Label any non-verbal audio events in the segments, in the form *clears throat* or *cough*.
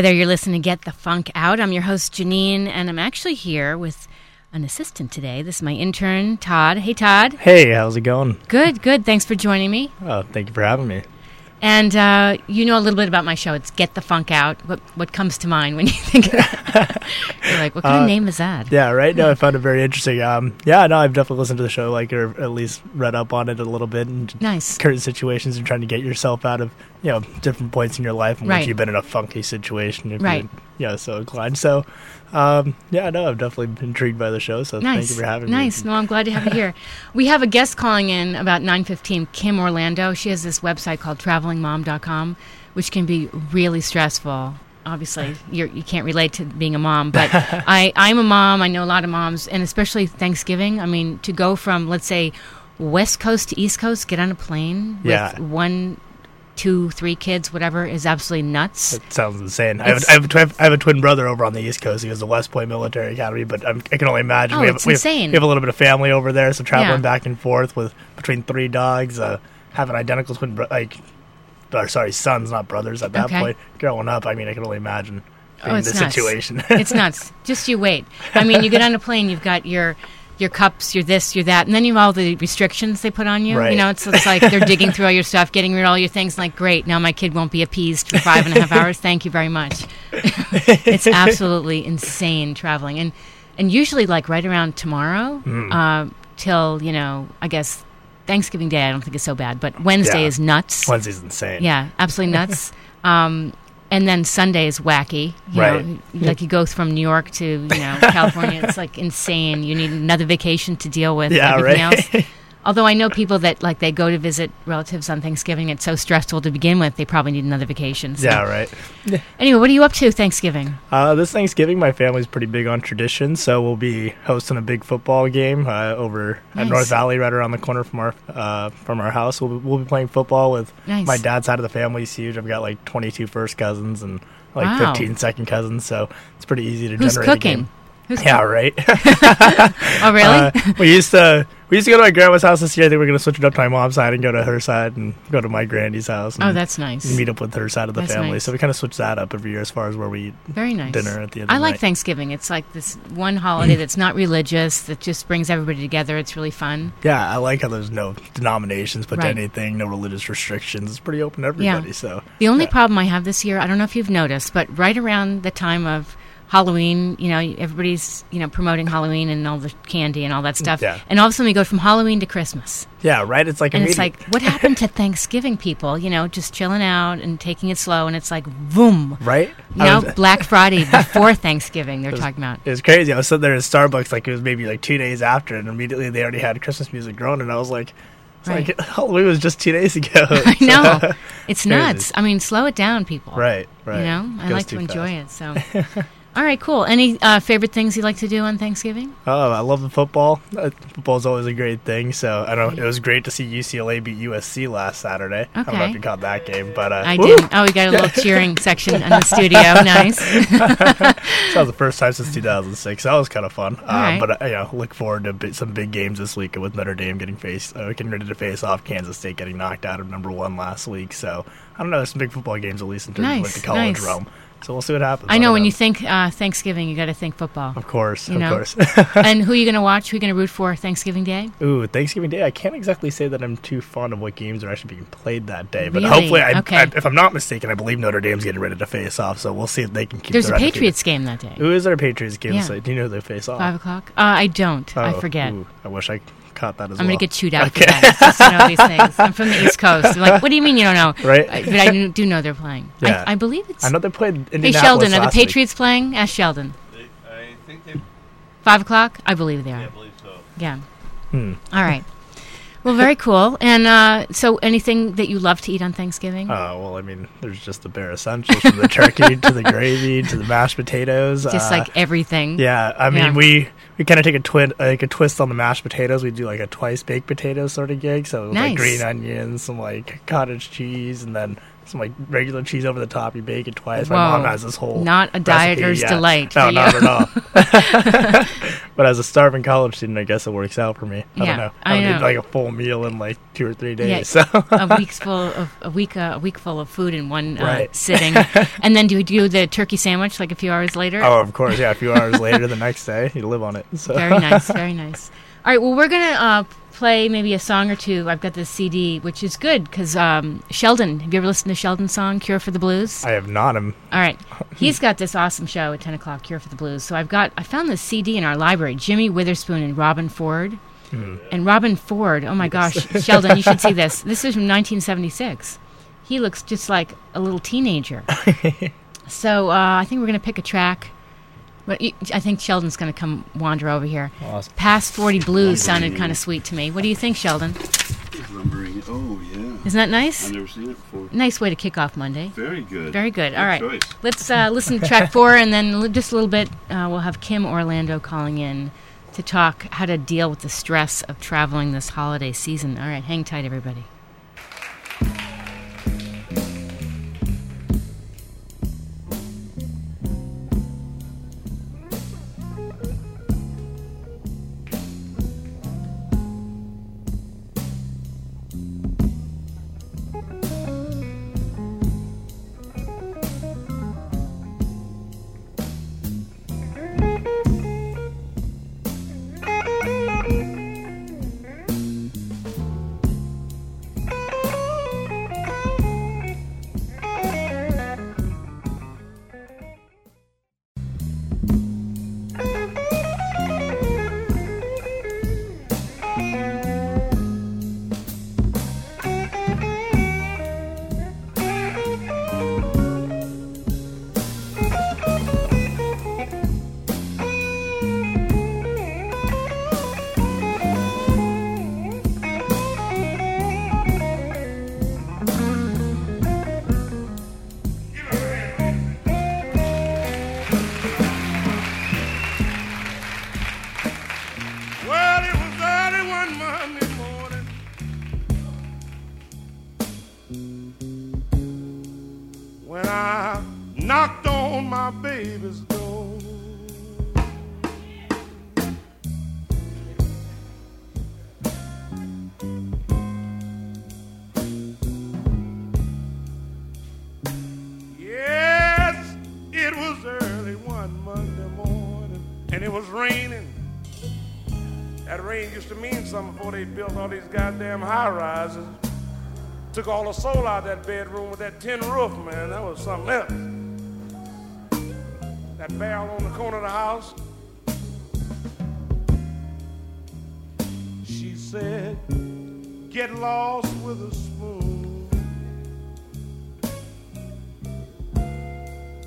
Hi there, you're listening to Get the Funk Out. I'm your host, Janine, and I'm actually here with an assistant today. This is my intern, Todd. Hey, Todd. Hey, how's it going? Good, good. Thanks for joining me. Oh, thank you for having me. And uh, you know a little bit about my show. It's Get the Funk Out. What what comes to mind when you *laughs* think of that? *laughs* You're like, what kind Uh, of name is that? Yeah, right now I *laughs* found it very interesting. Um, yeah, no, I've definitely listened to the show, like, or at least read up on it a little bit and Nice. current situations and trying to get yourself out of, you know, different points in your life in Right. which you've been in a funky situation. If Right. You're, yeah, so inclined. So, um, yeah, no, I've definitely been intrigued by the show. So Nice. thank you for having nice. me. Nice. No, I'm glad to have you here. We have a guest calling in about 9:15. Kim Orlando. She has this website called TravelingMom.com, which can be really stressful. Obviously, you're, you can't relate to being a mom, but *laughs* I, I'm a mom. I know a lot of moms, and especially Thanksgiving. I mean, to go from let's say West Coast to East Coast, get on a plane Yeah. with one, two, three kids, whatever, is absolutely nuts. It sounds insane. I have, I, have twi- I have a twin brother over on the East Coast. He goes to West Point Military Academy, but I'm, I can only imagine. Oh, we have, it's we have, insane. we have a little bit of family over there, so traveling Yeah. back and forth with between three dogs, uh, having identical twin, bro- like, or sorry, sons, not brothers. At that Okay. point, growing up, I mean, I can only imagine being Oh, in it's the nuts. situation. it's nuts. *laughs* Just you wait. I mean, you get on a plane, you've got your your cups, your this, your that, and then you have all the restrictions they put on you. You know, it's, it's like they're digging through all your stuff, getting rid of all your things. Like, great, now my kid won't be appeased for five and a half hours. Thank you very much. *laughs* it's absolutely insane traveling, and and usually like right around tomorrow Mm. uh, till you know, I guess Thanksgiving Day. I don't think it's so bad, but Wednesday Yeah. is nuts. Wednesday's insane. Yeah, absolutely nuts. *laughs* um, and then Sunday is wacky. You Right. Know, like you go from New York to you know *laughs* California. it's like insane. You need another vacation to deal with Yeah, everything right. else. *laughs* Although I know people that like they go to visit relatives on Thanksgiving. It's so stressful to begin with. They probably need another vacation. So. Yeah, right. *laughs* Anyway, what are you up to Thanksgiving? Uh, this Thanksgiving, my family's pretty big on tradition, so we'll be hosting a big football game uh, over Nice. at North Valley, right around the corner from our uh, from our house. We'll be, we'll be playing football with Nice. my dad's side of the family is huge. I've got like 22 first cousins and like Wow. 15 second cousins, so it's pretty easy to Who's generate a cooking? game. Who's Yeah, right. *laughs* Oh, really? *laughs* Uh, we used to we used to go to my grandma's house this year. I think we're gonna switch it up to my mom's side and go to her side and go to my grandy's house. And oh, that's nice. meet up with her side of the That's family. nice. So we kind of switch that up every year as far as where we eat Very nice. dinner at the end. I like night. Thanksgiving. It's like this one holiday *clears throat* that's not religious that just brings everybody together. It's really fun. Yeah, I like how there's no denominations put Right. to anything, no religious restrictions. It's pretty open to everybody. So The only yeah. problem I have this year, I don't know if you've noticed, but right around the time of Halloween, you know, everybody's, you know, promoting Halloween and all the candy and all that stuff. Yeah. And all of a sudden we go from Halloween to Christmas. yeah, right. It's like And it's like, what happened to Thanksgiving people? You know, just chilling out and taking it slow. And it's like, boom. right. Now was- *laughs* Black Friday before Thanksgiving, they're talking about. it was crazy. I was sitting there at Starbucks, like it was maybe like two days after, and immediately they already had Christmas music going, and I was like, it's Right. like *laughs* Halloween was just two days ago. *laughs* I know. It's nuts. I mean, slow it down, people. right, right. You know, I like to too enjoy it. So, all right, cool. Any uh, favorite things you like to do on Thanksgiving? Oh, I love the football. Uh, football's always a great thing. So I don't. It was great to see UCLA beat USC last Saturday. Okay. I don't know if you caught that game, but uh, I woo! did. Oh, we got a little *laughs* cheering section in the studio. *laughs* Nice. That was the first time since 2006. That was kind of fun. Um, right. But uh, you know, look forward to some big games this week with Notre Dame getting face, uh, getting ready to face off Kansas State, getting knocked out of number one last week. So I don't know. Some big football games at least in terms of like the college nice. realm. So we'll see what happens. I know when you think uh, Thanksgiving, you got to think football. Of course, You of know? course. *laughs* and who are *laughs* you going to watch? Who are you going to root for Thanksgiving Day? Ooh, Thanksgiving Day. I can't exactly say that I'm too fond of what games are actually being played that day, but Really? hopefully, I, Okay. I, if I'm not mistaken, I believe Notre Dame's getting ready to face off. So we'll see if they can keep. There's a Patriots game that day. Who is our Patriots game? Yeah. So do you know they face off? Five o'clock. Uh, I don't. I Oh, forget. ooh, I wish I caught that as I'm well. going to get chewed out Okay. for that. Just to know these things. I'm from the East *laughs* Coast. They're like, what do you mean you don't know? Right. I- but I do know they're playing. Yeah. I, I believe it's. I know they're played Hey, Indianapolis Sheldon, are the last week. Patriots playing? Ask Sheldon. They, I think they. Five o'clock? I believe they Yeah, I are. believe so. Yeah. Hmm. All right. Well, very cool. And uh, so, anything that you love to eat on Thanksgiving? Oh well, I mean, there's just the bare essentials from the turkey *laughs* to the gravy to the mashed potatoes. Just uh, like everything. Yeah, I mean, Yeah. we we kind of take a twin like a twist on the mashed potatoes. We do like a twice baked potato sort of gig. So Nice. like green onions, some like cottage cheese, and then some like regular cheese over the top. You bake it twice. My mom has this whole Not a recipe, dieter's yeah. delight No, not at all. *laughs* *laughs* but as a starving college student, I guess it works out for me. I Yeah, don't know. I don't know. eat like a full meal in like two or three days. Yeah. So a week's full *laughs* of a week uh, a week full of food in one uh, Right. sitting, *laughs* and then do you do the turkey sandwich like a few hours later? oh, of course, yeah. A few hours later, the next day, you live on it. So Very nice, very nice. *laughs* All right, well, we're gonna uh, play maybe a song or two. I've got this CD, which is good because um, Sheldon. Have you ever listened to Sheldon's song "Cure for the Blues"? I have not. I'm All right, he's got this awesome show at ten o'clock, "Cure for the Blues." So I've got I found this CD in our library. Jimmy Witherspoon and Robben Ford. And Robben Ford, oh my gosh, *laughs* Sheldon, you should see this. This is from 1976. He looks just like a little teenager. *laughs* so uh, I think we're going to pick a track. But you, I think Sheldon's going to come wander over here. Awesome. Past 40 Blues sounded kind of sweet to me. What do you think, Sheldon? Lumbering. Oh yeah. Isn't that nice? I've never seen it before. Nice way to kick off Monday. Very good. Very good. All right. choice. Let's uh, *laughs* listen to track four, and then just a little bit, uh, we'll have Kim Orlando calling in to talk how to deal with the stress of traveling this holiday season. All right, hang tight, everybody. When I knocked on my baby's door. Yes, it was early one Monday morning, and it was raining. That rain used to mean something before they built all these goddamn high rises. Took all the soul out of that bedroom with that tin roof, man. That was something else. That barrel on the corner of the house. She said, Get lost with a spoon.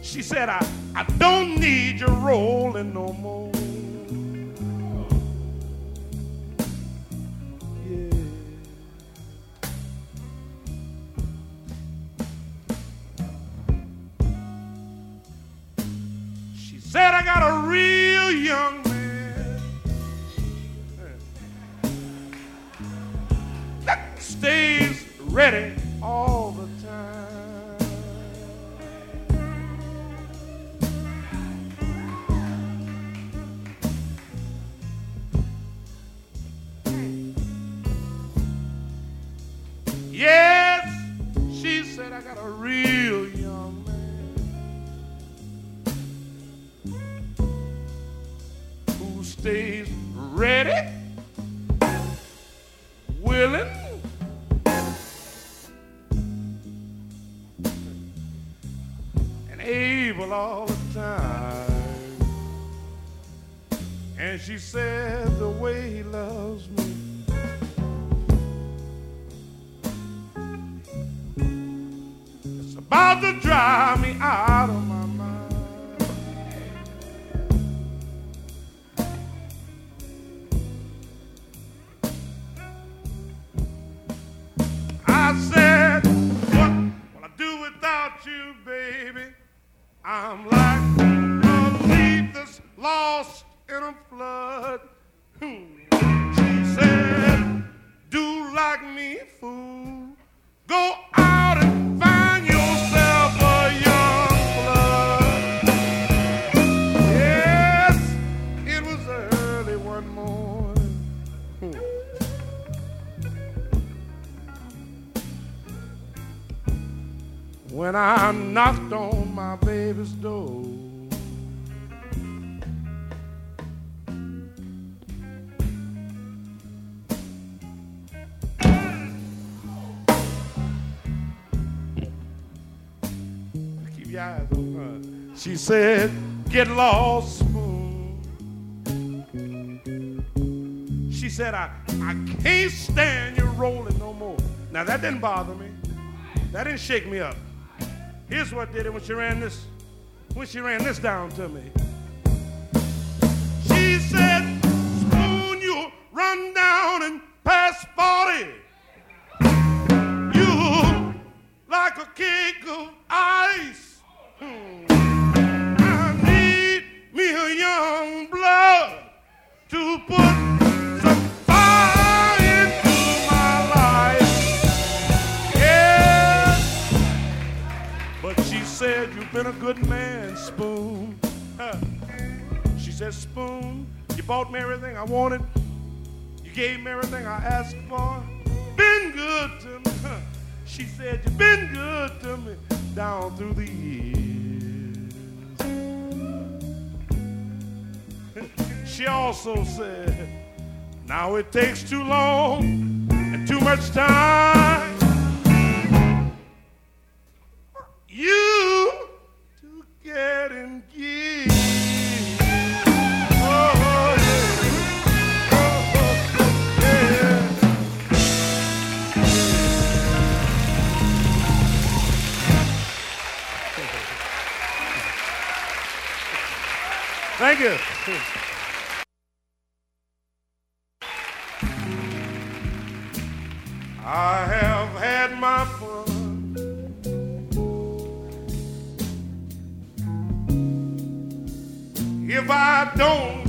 She said, I, I don't need your rolling no more. Stays ready all she said said, Get lost, spoon. She said, I, I can't stand you rolling no more. Now, that didn't bother me. That didn't shake me up. Here's what did it when she ran this, when she ran this down to me. She said, Spoon, you run down and pass 40. You like a cake of ice. Hmm. Said, You've been a good man, Spoon. Huh. She said, Spoon, you bought me everything I wanted. You gave me everything I asked for. Been good to me. Huh. She said, You've been good to me down through the years. *laughs* she also said, Now it takes too long and too much time. You Thank you. I have had my fun. If I don't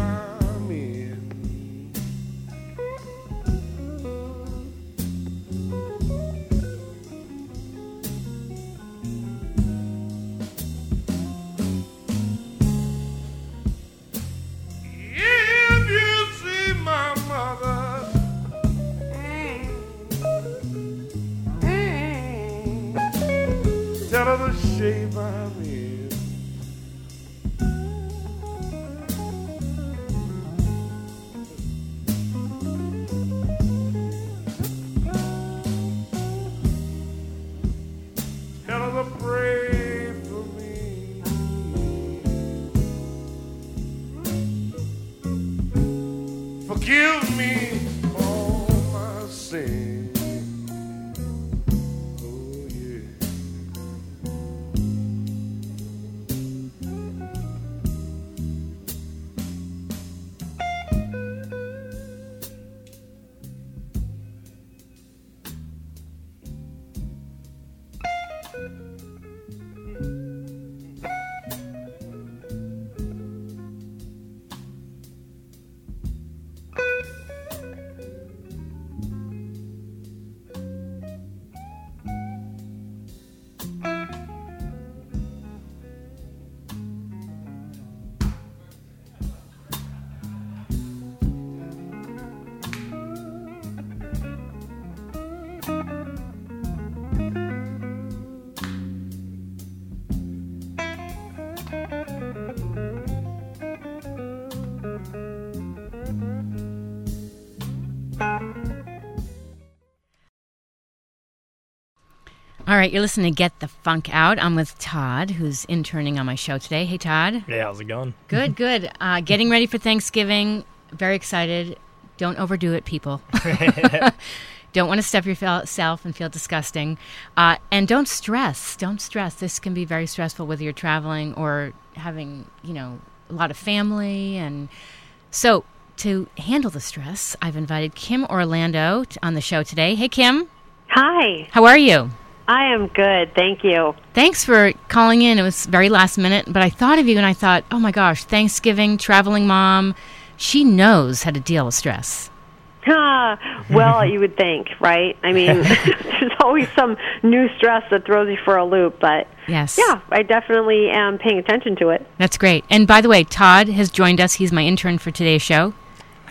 shape All right, you're listening to Get the Funk Out. I'm with Todd, who's interning on my show today. Hey, Todd. Hey, how's it going? Good, good. Uh, *laughs* getting ready for Thanksgiving. Very excited. Don't overdo it, people. *laughs* *laughs* don't want to step yourself and feel disgusting. Uh, and don't stress. Don't stress. This can be very stressful whether you're traveling or having, you know, a lot of family. And so to handle the stress, I've invited Kim Orlando on the show today. Hey, Kim. Hi, How are you? I am good. Thank you. Thanks for calling in. It was very last minute, but I thought of you and I thought, oh my gosh, Thanksgiving, traveling mom. She knows how to deal with stress. Ah, well, you would think, right? I mean, *laughs* *laughs* there's always some new stress that throws you for a loop, but Yes. yeah, I definitely am paying attention to it. That's great. And by the way, Todd has joined us. He's my intern for today's show.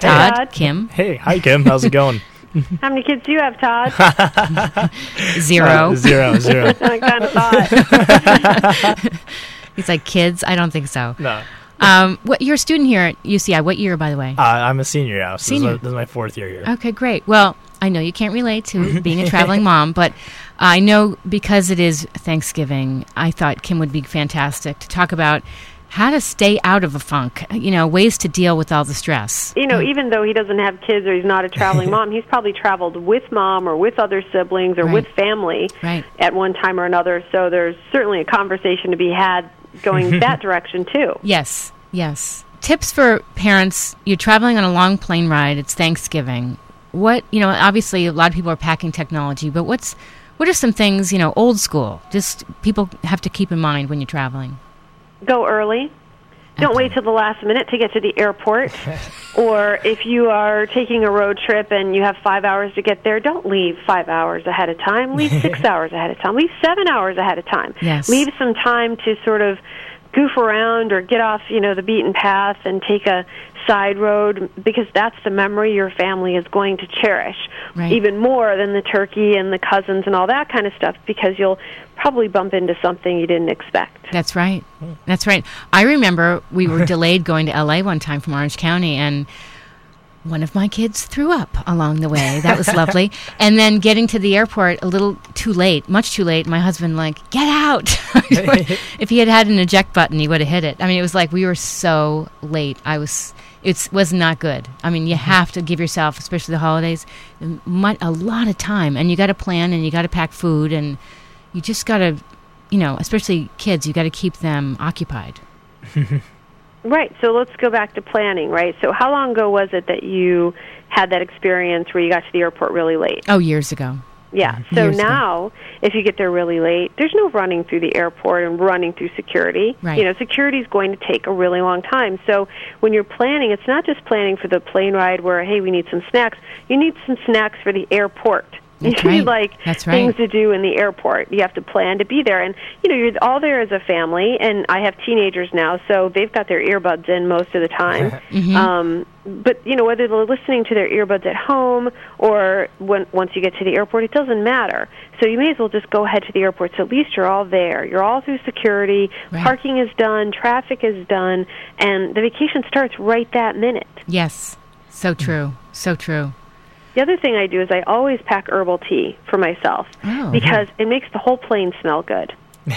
Todd, Todd. Kim, Hey, hi Kim. How's it going? *laughs* How many kids do you have, Todd? *laughs* zero. Uh, zero, *laughs* zero. I kind of thought. *laughs* He's like, kids? I don't think so. No, Um, what, you're a student here at UCI. What year, by the way? uh, I'm a senior now. So Senior. This, is my, this is my fourth year here. Okay, great. Well, I know you can't relate to being a traveling mom, but I know because it is Thanksgiving, I thought Kim would be fantastic to talk about how to stay out of a funk, you know, ways to deal with all the stress. You know, even though he doesn't have kids or he's not a traveling *laughs* mom, he's probably traveled with mom or with other siblings or Right. with family Right. at one time or another. So there's certainly a conversation to be had going *laughs* that direction too. Yes, yes. Tips for parents you're traveling on a long plane ride, it's Thanksgiving. What, you know, obviously a lot of people are packing technology, but what's what are some things, you know, old school, just people have to keep in mind when you're traveling? Go early. Don't wait till the last minute to get to the airport. *laughs* or if you are taking a road trip and you have five hours to get there, don't leave five hours ahead of time. Leave six *laughs* hours ahead of time. Leave seven hours ahead of time. Yes. Leave some time to sort of goof around or get off, you know, the beaten path and take a side road because that's the memory your family is going to cherish Right. even more than the turkey and the cousins and all that kind of stuff because you'll probably bump into something you didn't expect. That's right. That's right. I remember we were *laughs* delayed going to LA one time from Orange County and one of my kids threw up along the way. That was lovely. *laughs* And then getting to the airport a little too late, much too late. My husband like, "Get out." *laughs* if he had had an eject button, he would have hit it. I mean, it was like we were so late. I was it was not good. I mean, you mm-hmm. have to give yourself, especially the holidays, a lot of time and you got to plan and you got to pack food and you just got to you know, especially kids, you got to keep them occupied. *laughs* Right. So let's go back to planning, right? So how long ago was it that you had that experience where you got to the airport really late? Oh, years ago. Yeah. So now, if you get there really late, there's no running through the airport and running through security. Right. You know, security is going to take a really long time. So when you're planning, it's not just planning for the plane ride where, hey, we need some snacks. You need some snacks for the airport. *laughs* That's you right. like That's things to do in the airport. You have to plan to be there, and you know you're all there as a family. And I have teenagers now, so they've got their earbuds in most of the time. *laughs* Mm-hmm. Um, but you know whether they're listening to their earbuds at home or when once you get to the airport, it doesn't matter. So you may as well just go ahead to the airport. So at least you're all there. You're all through security. Right. Parking is done. Traffic is done, and the vacation starts right that minute. Yes. So true. So true. The other thing I do is I always pack herbal tea for myself Oh. because it makes the whole plane smell good.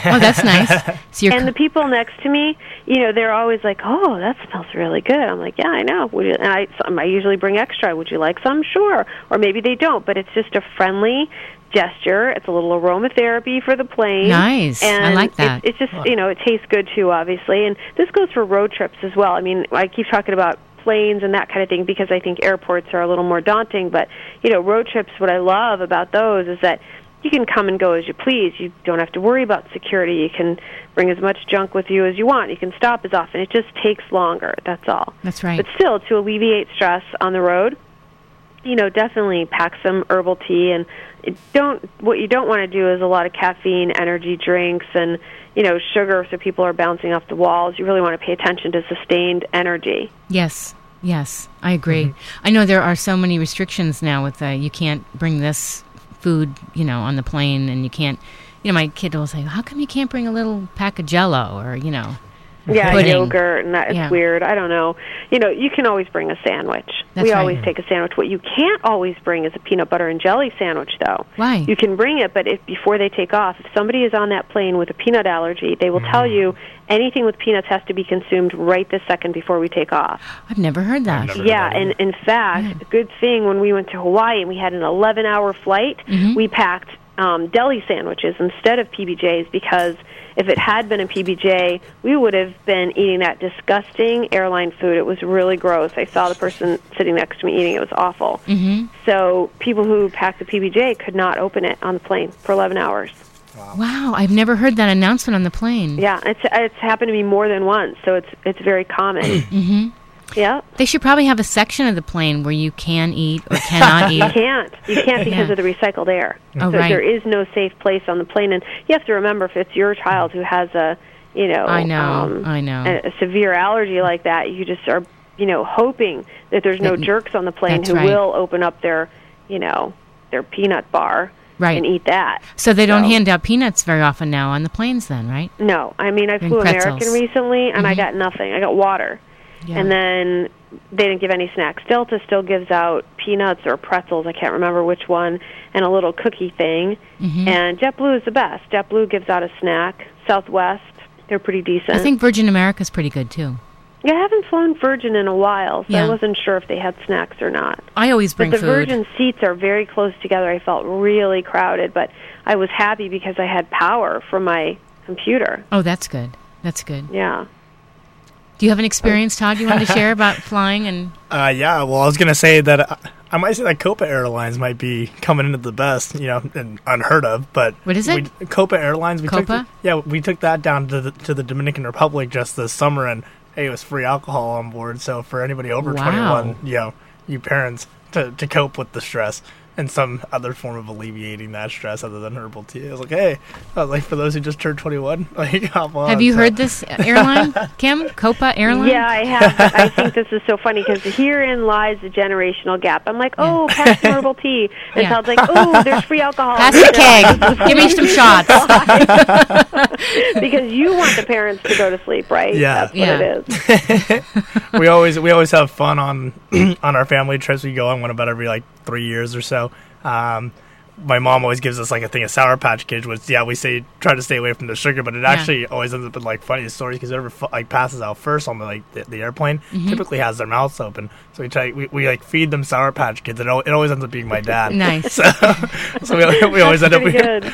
Oh, that's nice. *laughs* So and the people next to me, you know, they're always like, "Oh, that smells really good." I'm like, "Yeah, I know." Would you, and I, some, I usually bring extra. Would you like some? Sure. Or maybe they don't, but it's just a friendly gesture. It's a little aromatherapy for the plane. Nice. I like that. It's, it's just you know, it tastes good too, obviously. And this goes for road trips as well. I mean, I keep talking about planes and that kind of thing because I think airports are a little more daunting. But you know, road trips. What I love about those is that you can come and go as you please. You don't have to worry about security. You can bring as much junk with you as you want. You can stop as often. It just takes longer. That's all. That's right. But still, to alleviate stress on the road, you know, definitely pack some herbal tea and don't. What you don't want to do is a lot of caffeine, energy drinks, and you know, sugar. So people are bouncing off the walls. You really want to pay attention to sustained energy. Yes, yes, I agree. I know there are so many restrictions now with uh, you can't bring this food, you know, on the plane, and you can't. You know, my kid will say, "How come you can't bring a little pack of Jello?" Or you know, Yeah, Pudding. yogurt and that it's Yeah. weird. I don't know. You know, you can always bring a sandwich. That's we right. always take a sandwich. What you can't always bring is a peanut butter and jelly sandwich, though. Why? You can bring it, but if before they take off, if somebody is on that plane with a peanut allergy, they will tell Mm. you anything with peanuts has to be consumed right this second before we take off. I've never heard that. never- Yeah, that and in fact, a good thing when we went to Hawaii and we had an 11-hour flight, Mm-hmm. we packed um, deli sandwiches instead of PBJs because if it had been a PBJ, we would have been eating that disgusting airline food. It was really gross. I saw the person sitting next to me eating it. It was awful. Mm-hmm. So people who packed the PBJ could not open it on the plane for 11 hours. Wow, I've never heard that announcement on the plane. Yeah, it's it's happened to me more than once, so it's it's very common. *coughs* mm-hmm. Yeah. They should probably have a section of the plane where you can eat or cannot *laughs* You eat. can't. You can't because Yeah. of the recycled air. Oh, so right. there is no safe place on the plane, and you have to remember if it's your child who has a, you know, I know, um, I know. a, a severe allergy like that, you just are, you know, hoping that there's no That- jerks on the plane who right. will open up their, you know, their peanut bar Right. and eat that. So they don't So- hand out peanuts very often now on the planes, then, right? No, I mean I And flew pretzels. American recently, and I got nothing. I got water, Yeah. and then they didn't give any snacks. Delta still gives out peanuts or pretzels. I can't remember which one, and a little cookie thing. Mm-hmm. And JetBlue is the best. JetBlue gives out a snack. Southwest, they're pretty decent. I think Virgin America's pretty good too. yeah, I haven't flown Virgin in a while, so Yeah. I wasn't sure if they had snacks or not. I always bring but the food. Virgin seats are very close together. I felt really crowded, but I was happy because I had power from my computer. Oh, that's good. That's good. Yeah. Do you have an experience, Todd, you wanted to share about *laughs* flying? And Uh, yeah, well, I was gonna say that uh, I might say that Copa Airlines might be coming into the best, you know, and unheard of. But What is it? We, Copa Airlines. We Took Copa? the, yeah, we took that down to the to the Dominican Republic just this summer, and hey, it was free alcohol on board. So for anybody over Wow. twenty one, you know, you parents to to cope with the stress and some other form of alleviating that stress other than herbal tea. I was like, hey, I was like for those who just turned twenty one, *laughs* like hop on. have you So- heard this *laughs* airline, Kim? Copa Airline? Yeah, I have. I think this is so funny because herein lies the generational gap. I'm like, oh, pass some herbal tea. *laughs* And Yeah. Todd's like, oh, there's free alcohol. Pass the keg. Give me some shots. because you want the parents to go to sleep, right? Yeah. That's what Yeah. it is. we always we always have fun on *clears throat* on our family trips. We go on one about every like three years or so. Um, my mom always gives us like a thing of Sour Patch Kids, which yeah we say try to stay away from the sugar, but it actually always ends up in like funny stories because whoever fu- like passes out first on the like the, the airplane Mm-hmm. typically has their mouths open. So we try we, we like feed them Sour Patch Kids. It, al- it always ends up being my dad. *laughs* Nice. *laughs* So, so we, we always end up we,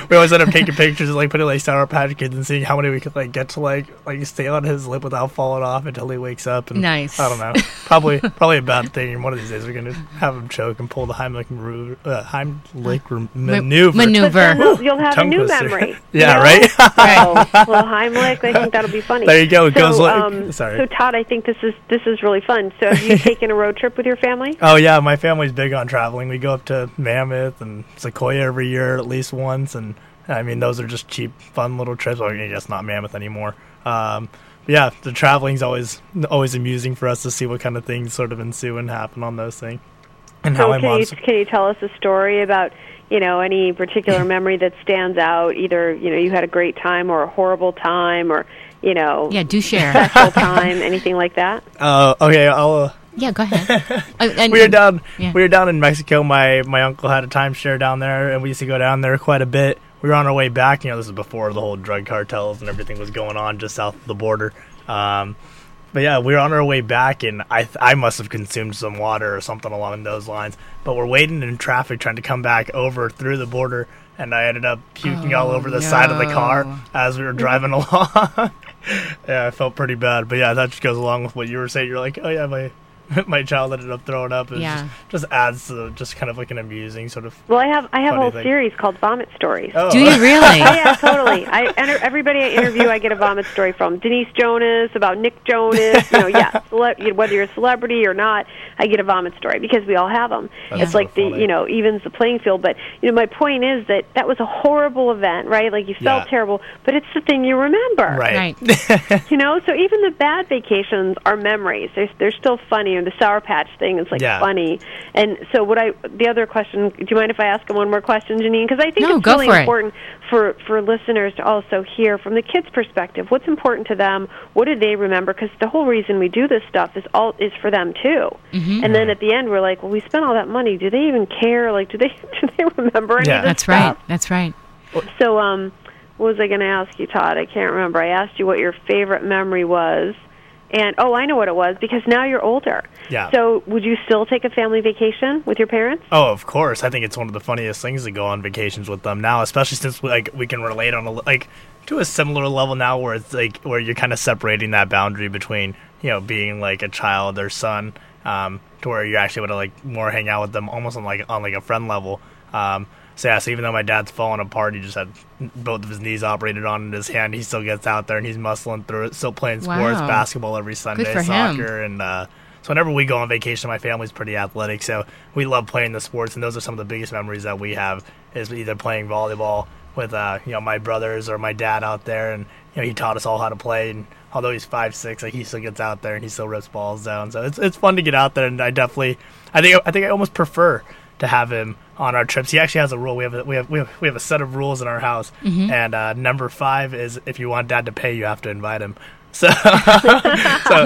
we always end up taking pictures and like putting like Sour Patch Kids and seeing how many we could like get to like like stay on his lip without falling off until he wakes up. And Nice. I don't know. Probably *laughs* probably a bad thing. One of these days we're gonna have him choke and pull the Heimlich maneuver. Uh, Heimlich re- maneuver. But Maneuver. you'll, you'll have a new twister. memory. *laughs* Yeah, you know? right? So, *laughs* well, Heimlich, I think that'll be funny. There you go. It So, goes like- um, sorry. So, Todd, I think this is this is really fun. So, have you *laughs* taken a road trip with your family? Oh yeah, my family's big on traveling. We go up to Mammoth and Sequoia every year at least once, and I mean those are just cheap, fun little trips. Well, I guess not Mammoth anymore. Um, yeah, the traveling's always always amusing for us to see what kind of things sort of ensue and happen on those things, and how So, my can you can you tell us a story about you know any particular memory that stands out? Either you know you had a great time or a horrible time, or you know Yeah, do *laughs* share. special time, anything like that. Uh, okay, I'll. Uh, Yeah, go ahead. *laughs* Uh, and- we were down Yeah. we were down in Mexico. My my uncle had a timeshare down there, and we used to go down there quite a bit. we were on our way back. You know, this is before the whole drug cartels and everything was going on just south of the border. Um, but yeah, we were on our way back, and I th- I must have consumed some water or something along those lines. But we're waiting in traffic trying to come back over through the border, and I ended up puking all Oh, over the side of the car oh, as we were driving *laughs* along. yeah, I felt pretty bad. But yeah, that just goes along with what you were saying. You're like, oh yeah, my *laughs* my child ended up throwing up. It Yeah. just, just adds to uh, just kind of like an amusing sort of. Well, I have I have a whole thing. series called Vomit Stories. Oh, Do you *laughs* really? Oh *laughs* yeah, totally. I enter, everybody I interview, I get a vomit story from Denise Jonas about Nick Jonas. You know, yeah, cele- whether you're a celebrity or not, I get a vomit story because we all have them. That's it's so like the funny. you know evens the playing field. But you know, my point is that that was a horrible event, right? Like you felt Yeah. terrible, but it's the thing you remember, right. Right. You know, so even the bad vacations are memories. They're they're still funny. And the Sour Patch thing is like Yeah. funny. And so, what I the other question? Do you mind if I ask one more question, Janine? Because I think No, it's really for it. important for for listeners to also hear from the kids' perspective. What's important to them? What do they remember? Because the whole reason we do this stuff is all is for them too. Mm-hmm. And then at the end, we're like, well, we spent all that money. Do they even care? Like, do they *laughs* do they remember any Yeah. of this That's right. That's right. So, um, what was I going to ask you, Todd? I can't remember. I asked you what your favorite memory was, and oh, I know what it was because now you're older. Yeah. So, would you still take a family vacation with your parents? Oh, of course. I think it's one of the funniest things to go on vacations with them now, especially since like we can relate on a like to a similar level now, where it's like where you're kind of separating that boundary between you know being like a child or son, um, to where you're actually able to like more hang out with them almost on like on like a friend level. Um, so so even though my dad's falling apart, he just had both of his knees operated on in his hand. He still gets out there and he's muscling through it. Still playing sports, Wow. basketball every Sunday, for him. soccer, and uh, so whenever we go on vacation, my family's pretty athletic, so we love playing the sports, and those are some of the biggest memories that we have is either playing volleyball with uh, you know my brothers or my dad out there, and you know he taught us all how to play. And although he's five six, like he still gets out there and he still rips balls down. So it's it's fun to get out there, and I definitely, I think I think I almost prefer to have him on our trips. He actually has a rule. We have a, we have we have, we have a set of rules in our house, and uh, number five is if you want dad to pay, you have to invite him. *laughs* So, *laughs* Oh,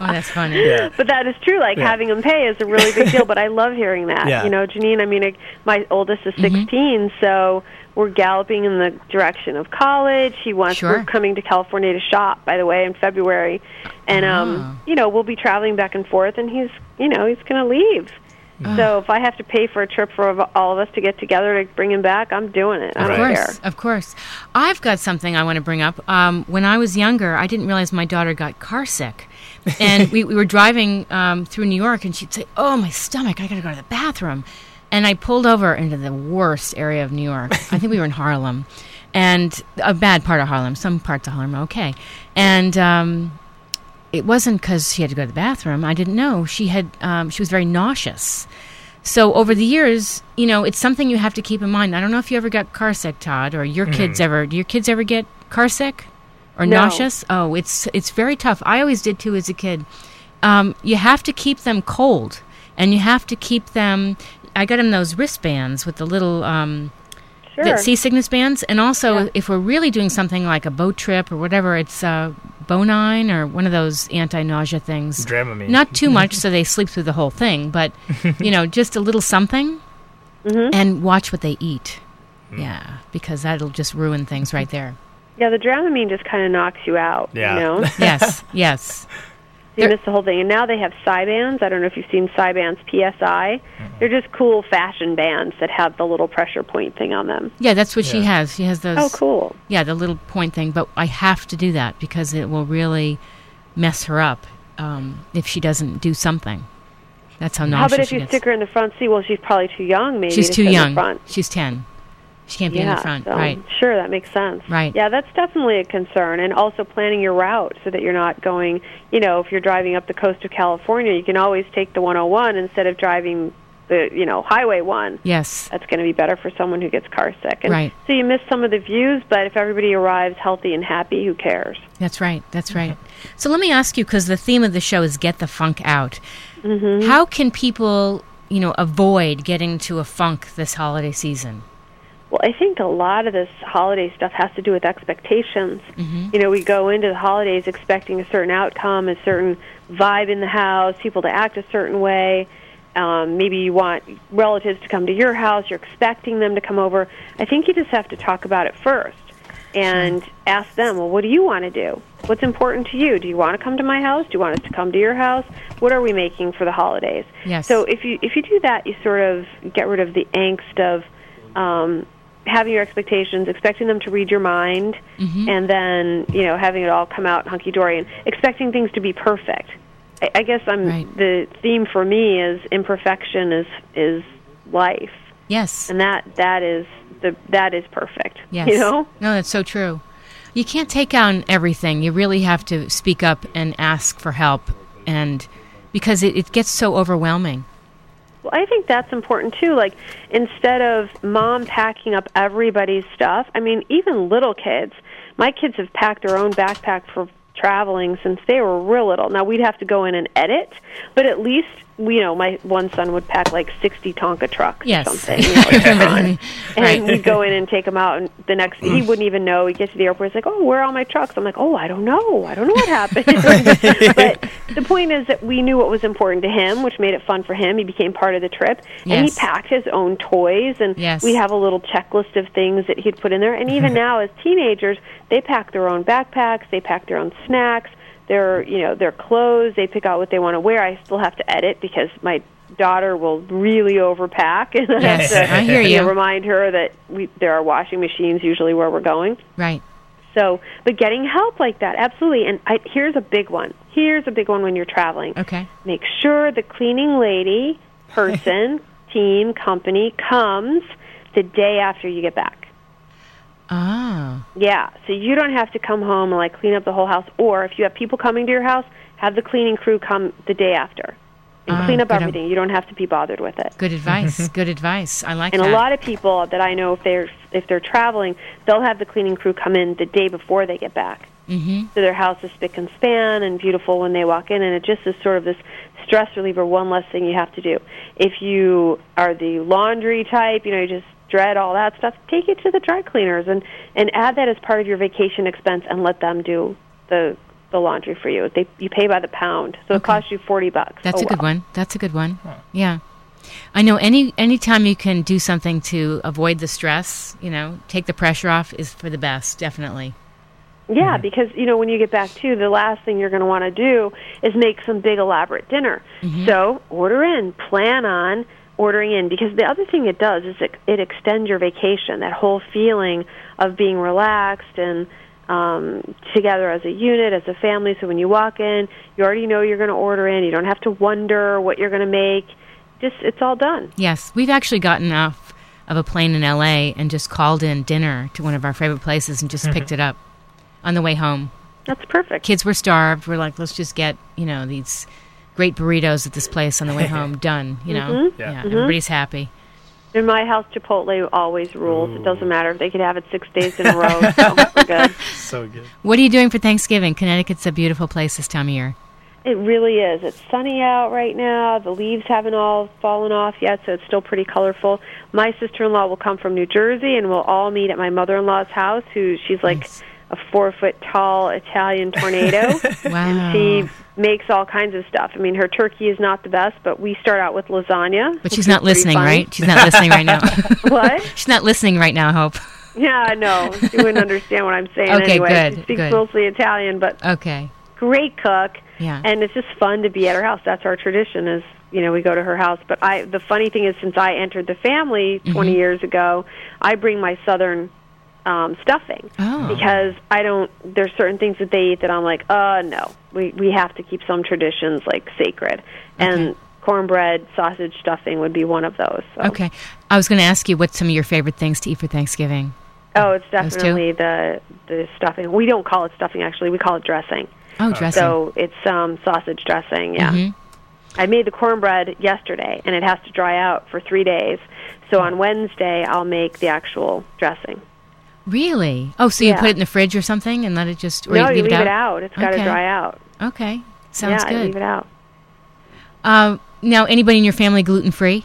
that's funny. yeah. But that is true. Like Yeah. having him pay is a really big deal. But I love hearing that. Yeah. You know, Janine. I mean, I, my oldest is 16, so we're galloping in the direction of college. He wants. Sure. We're coming to California to shop, by the way, in February, and Ah. um, you know, we'll be traveling back and forth, and he's, you know, he's going to leave. Ah. So if I have to pay for a trip for all of us to get together to bring him back, I'm doing it. Of Right. course, of course. I've got something I want to bring up. Um, when I was younger, I didn't realize my daughter got car sick. And *laughs* we, we were driving um, through New York, and she'd say, Oh, my stomach, I got to go to the bathroom. And I pulled over into the worst area of New York. I think we were in Harlem. And a bad part of Harlem. Some parts of Harlem are okay. And um, it wasn't because she had to go to the bathroom. I didn't know. She had. Um, she was very nauseous. So over the years, you know, it's something you have to keep in mind. I don't know if you ever got car sick, Todd, or your kids ever. Do your kids ever get car sick or No. nauseous? Oh, it's it's very tough. I always did too as a kid. Um, you have to keep them cold, and you have to keep them. I got them those wristbands with the little um, Sure. the seasickness bands, and also Yeah. if we're really doing something like a boat trip or whatever, it's uh, Bonine or one of those anti-nausea things. Dramamine. Not too much, *laughs* so they sleep through the whole thing, but *laughs* you know, just a little something, Mm-hmm. and watch what they eat. Hmm. Yeah, because that'll just ruin things right there. yeah, the Dramamine just kind of knocks you out. Yeah. You know. *laughs* Yes, yes. You They're- miss the whole thing. And now they have Psi Bands. I don't know if you've seen Psi Bands PSI. They're just cool fashion bands that have the little pressure point thing on them. Yeah, that's what she has. She has those. Oh, cool. Yeah, the little point thing. But I have to do that because it will really mess her up um, if she doesn't do something. That's how nauseous How about if you gets. stick her in the front seat? Well, she's probably too young, maybe. She's to too sit in the young. front. She's ten. She can't be yeah, in the front. so, Right. Sure, that makes sense. Right. Yeah, that's definitely a concern. And also planning your route so that you're not going, you know, if you're driving up the coast of California, you can always take the 101 instead of driving the, you know, Highway 1. Yes. That's going to be better for someone who gets car sick. And Right. So you miss some of the views, but if everybody arrives healthy and happy, who cares? That's right. That's right. So let me ask you, because the theme of the show is get the funk out. Mm-hmm. How can people, you know, avoid getting to a funk this holiday season? Well, I think a lot of this holiday stuff has to do with expectations. Mm-hmm. You know, we go into the holidays expecting a certain outcome, a certain vibe in the house, people to act a certain way. Um, maybe you want relatives to come to your house. You're expecting them to come over. I think you just have to talk about it first and ask them, well, what do you want to do? What's important to you? Do you want to come to my house? Do you want us to come to your house? What are we making for the holidays? Yes. So if you if you do that, you sort of get rid of the angst of um, having your expectations, expecting them to read your mind, Mm-hmm. and then you know having it all come out hunky dory, and expecting things to be perfect. I, I guess I'm Right. the theme for me is imperfection is is life, Yes. and that that is the that is perfect. Yes. You know. No, that's so true. You can't take on everything. You really have to speak up and ask for help, and because it, it gets so overwhelming. Well, I think that's important too. Like instead of mom packing up everybody's stuff, I mean, even little kids. My kids have packed their own backpack for traveling since they were real little. Now we'd have to go in and edit, but at least you know, my one son would pack like sixty Tonka trucks Yes. or something. *laughs* You know, like a. Right. and we'd go in and take them out, and the next he wouldn't even know. He'd get to the airport, he's like, "Oh, where are all my trucks?" I'm like, "Oh, I don't know. I don't know what happened." *laughs* but the point is that we knew what was important to him, which made it fun for him. He became part of the trip, and he packed his own toys, and Yes. we have a little checklist of things that he'd put in there. And even *laughs* now, as teenagers, they pack their own backpacks, they pack their own snacks, their you know their clothes. They pick out what they want to wear. I still have to edit because my daughter will really overpack, *laughs* and I Yes, have to I hear you. know, remind her that we there are washing machines usually where we're going. Right. So, but getting help like that, absolutely. And I, here's a big one. Here's a big one when you're traveling. Okay. Make sure the cleaning lady, person, *laughs* team, company comes the day after you get back. Ah. Yeah, so you don't have to come home and like clean up the whole house. Or if you have people coming to your house, have the cleaning crew come the day after and Ah, clean up good ad- everything. You don't have to be bothered with it. Good advice. Good advice. I like it. And that. a lot of people that I know, if they're if they're traveling, they'll have the cleaning crew come in the day before they get back. mm-hmm. So their house is spick and span and beautiful when they walk in, and it just is sort of this stress reliever. One less thing you have to do. If you are the laundry type, you know, you just dread all that stuff. Take it to the dry cleaners and and add that as part of your vacation expense, and let them do the the laundry for you. They you pay by the pound, so it costs you forty bucks. That's Oh, a good well. one. That's a good one. Yeah. I know any anytime you can do something to avoid the stress, you know, take the pressure off is for the best, definitely. Yeah, mm-hmm. because you know when you get back too, the last thing you're going to want to do is make some big elaborate dinner. Mm-hmm. So order in, plan on ordering in, because the other thing it does is it, it extends your vacation. That whole feeling of being relaxed and um, together as a unit, as a family. So when you walk in, you already know you're going to order in. You don't have to wonder what you're going to make. Just it's all done. Yes, we've actually gotten off of a plane in LA and just called in dinner to one of our favorite places and just picked it up on the way home. That's perfect. Kids were starved. We're like, let's just get, you know, these great burritos at this place on the way *laughs* home done, you know. Mm-hmm. Yeah. everybody's happy. In my house, Chipotle always rules. It doesn't matter if they could have it six days in a row. *laughs* So good. So good. What are you doing for Thanksgiving? Connecticut's a beautiful place this time of year. It really is. It's sunny out right now. The leaves haven't all fallen off yet, so it's still pretty colorful. My sister-in-law will come from New Jersey, and we'll all meet at my mother-in-law's house. Who she's like Nice. a four-foot tall Italian tornado. *laughs* Wow. She makes all kinds of stuff. I mean, her turkey is not the best, but we start out with lasagna. But she's not listening, fun. right? She's not listening right now. *laughs* *laughs* what? she's not listening right now, I hope. Yeah, no, she wouldn't understand what I'm saying Okay, anyway. good, she speaks good. mostly Italian, but Okay. great cook. Yeah. and it's just fun to be at her house. That's our tradition. Is you know we go to her house. But I the funny thing is, since I entered the family 20 Mm-hmm. years ago, I bring my southern um, stuffing Oh. because I don't. There's certain things that they eat that I'm like, uh, no, we we have to keep some traditions like sacred, and cornbread, sausage stuffing would be one of those. So. Okay. I was going to ask you what some of your favorite things to eat for Thanksgiving. Oh, it's definitely the the stuffing. We don't call it stuffing actually. We call it dressing. Oh, dressing. So it's um, sausage dressing. Yeah. Mhm. I made the cornbread yesterday, and it has to dry out for three days. So on Wednesday, I'll make the actual dressing. Really? Oh, so you put it in the fridge or something and let it just or no, you you leave, leave it out. It's got to dry out. Okay. Sounds good. yeah, I leave it out. Um, now, anybody in your family gluten free?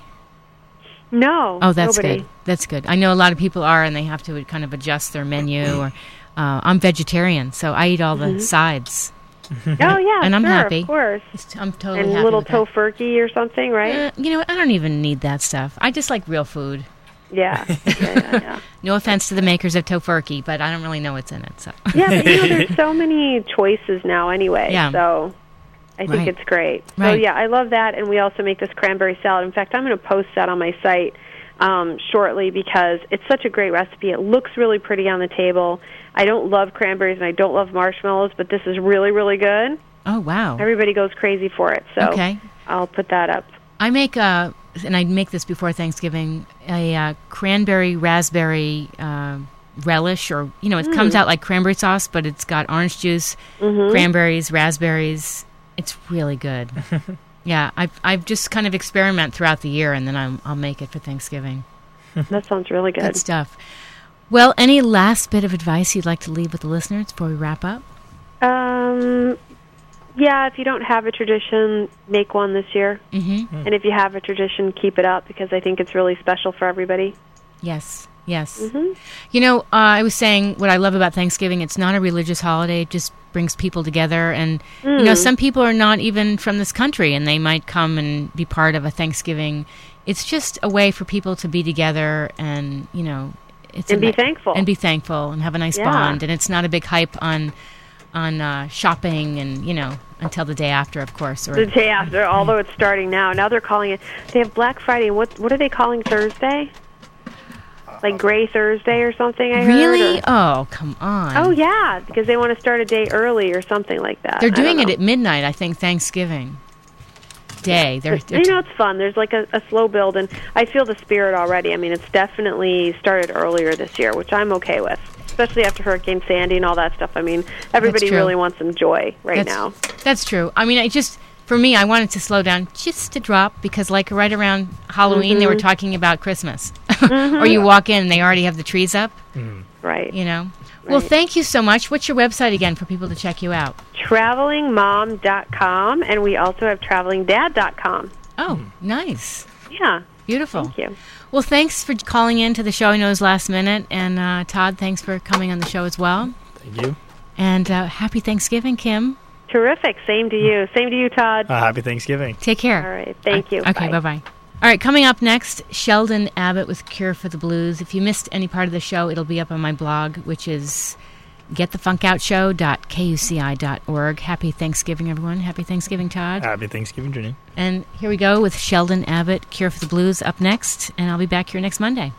No. Oh, that's nobody. good. That's good. I know a lot of people are, and they have to kind of adjust their menu. *clears throat* Or uh, I'm vegetarian, so I eat all the Mm-hmm. sides. Oh yeah, *laughs* And I'm sure, happy. Of course. I'm totally And happy little tofurkey or something, right? Uh, you know? I don't even need that stuff. I just like real food. Yeah. *laughs* yeah, yeah, yeah. No offense to the makers of tofurkey, but I don't really know what's in it. So Yeah, but you know, there's so *laughs* many choices now anyway. Yeah. So I think Right. it's great. Right. So yeah, I love that, and we also make this cranberry salad. In fact, I'm going to post that on my site um, shortly because it's such a great recipe. It looks really pretty on the table. I don't love cranberries and I don't love marshmallows, but this is really, really good. oh wow. Everybody goes crazy for it. So Okay. I'll put that up. I make uh and I'd make this before Thanksgiving a uh, cranberry raspberry uh, relish, or you know, it Mm. comes out like cranberry sauce, but it's got orange juice, Mm-hmm. cranberries, raspberries. It's really good. *laughs* yeah, I've I've just kind of experiment throughout the year, and then I'm, I'll make it for Thanksgiving. *laughs* That sounds really good. Good stuff. Well, any last bit of advice you'd like to leave with the listeners before we wrap up? Um, yeah, if you don't have a tradition, make one this year. Mm-hmm. And if you have a tradition, keep it up because I think it's really special for everybody. Yes, yes. Mhm. You know, uh, I was saying what I love about Thanksgiving. It's not a religious holiday; it just brings people together. And you know, some people are not even from this country, and they might come and be part of a Thanksgiving. It's just a way for people to be together, and you know, it's And a be ni- thankful. and be thankful, and have a nice Yeah. bond. And it's not a big hype on on uh, shopping, and you know, until the day after, of course. Or The day after, although it's starting now. Now they're calling it. They have Black Friday. What what are they calling Thursday? Like Gray Thursday or something. I heard, really? or- Oh, come on! Oh yeah, because they want to start a day early or something like that. They're doing it at midnight, I think, Thanksgiving Day. They're, they're you know, it's fun. There's like a, a slow build, and I feel the spirit already. I mean, it's definitely started earlier this year, which I'm okay with, especially after Hurricane Sandy and all that stuff. I mean, everybody really wants some joy right that's, now. That's true. I mean, I just for me, I wanted to slow down just to drop because, like, right around Halloween, they were Mm-hmm. talking about Christmas, *laughs* or you walk in and they already have the trees up. Right. You know. Well, thank you so much. What's your website again for people to check you out? Travelingmom.com, and we also have travelingdad.com. Oh, nice, Yeah. beautiful. Thank you. Well, thanks for calling in to the show. I know it was last minute, and uh, Todd, thanks for coming on the show as well. Thank you. And uh, happy Thanksgiving, Kim. Terrific. Same to you. Same to you, Todd. Uh, happy Thanksgiving. Take care. All right. Thank you. Okay, bye bye. All right, coming up next, Sheldon Abbott with Cure for the Blues. If you missed any part of the show, it'll be up on my blog, which is getthefunkoutshow.kuci.org. Happy Thanksgiving, everyone. Happy Thanksgiving, Todd. Happy Thanksgiving, Jenny. And here we go with Sheldon Abbott, Cure for the Blues, up next. And I'll be back here next Monday.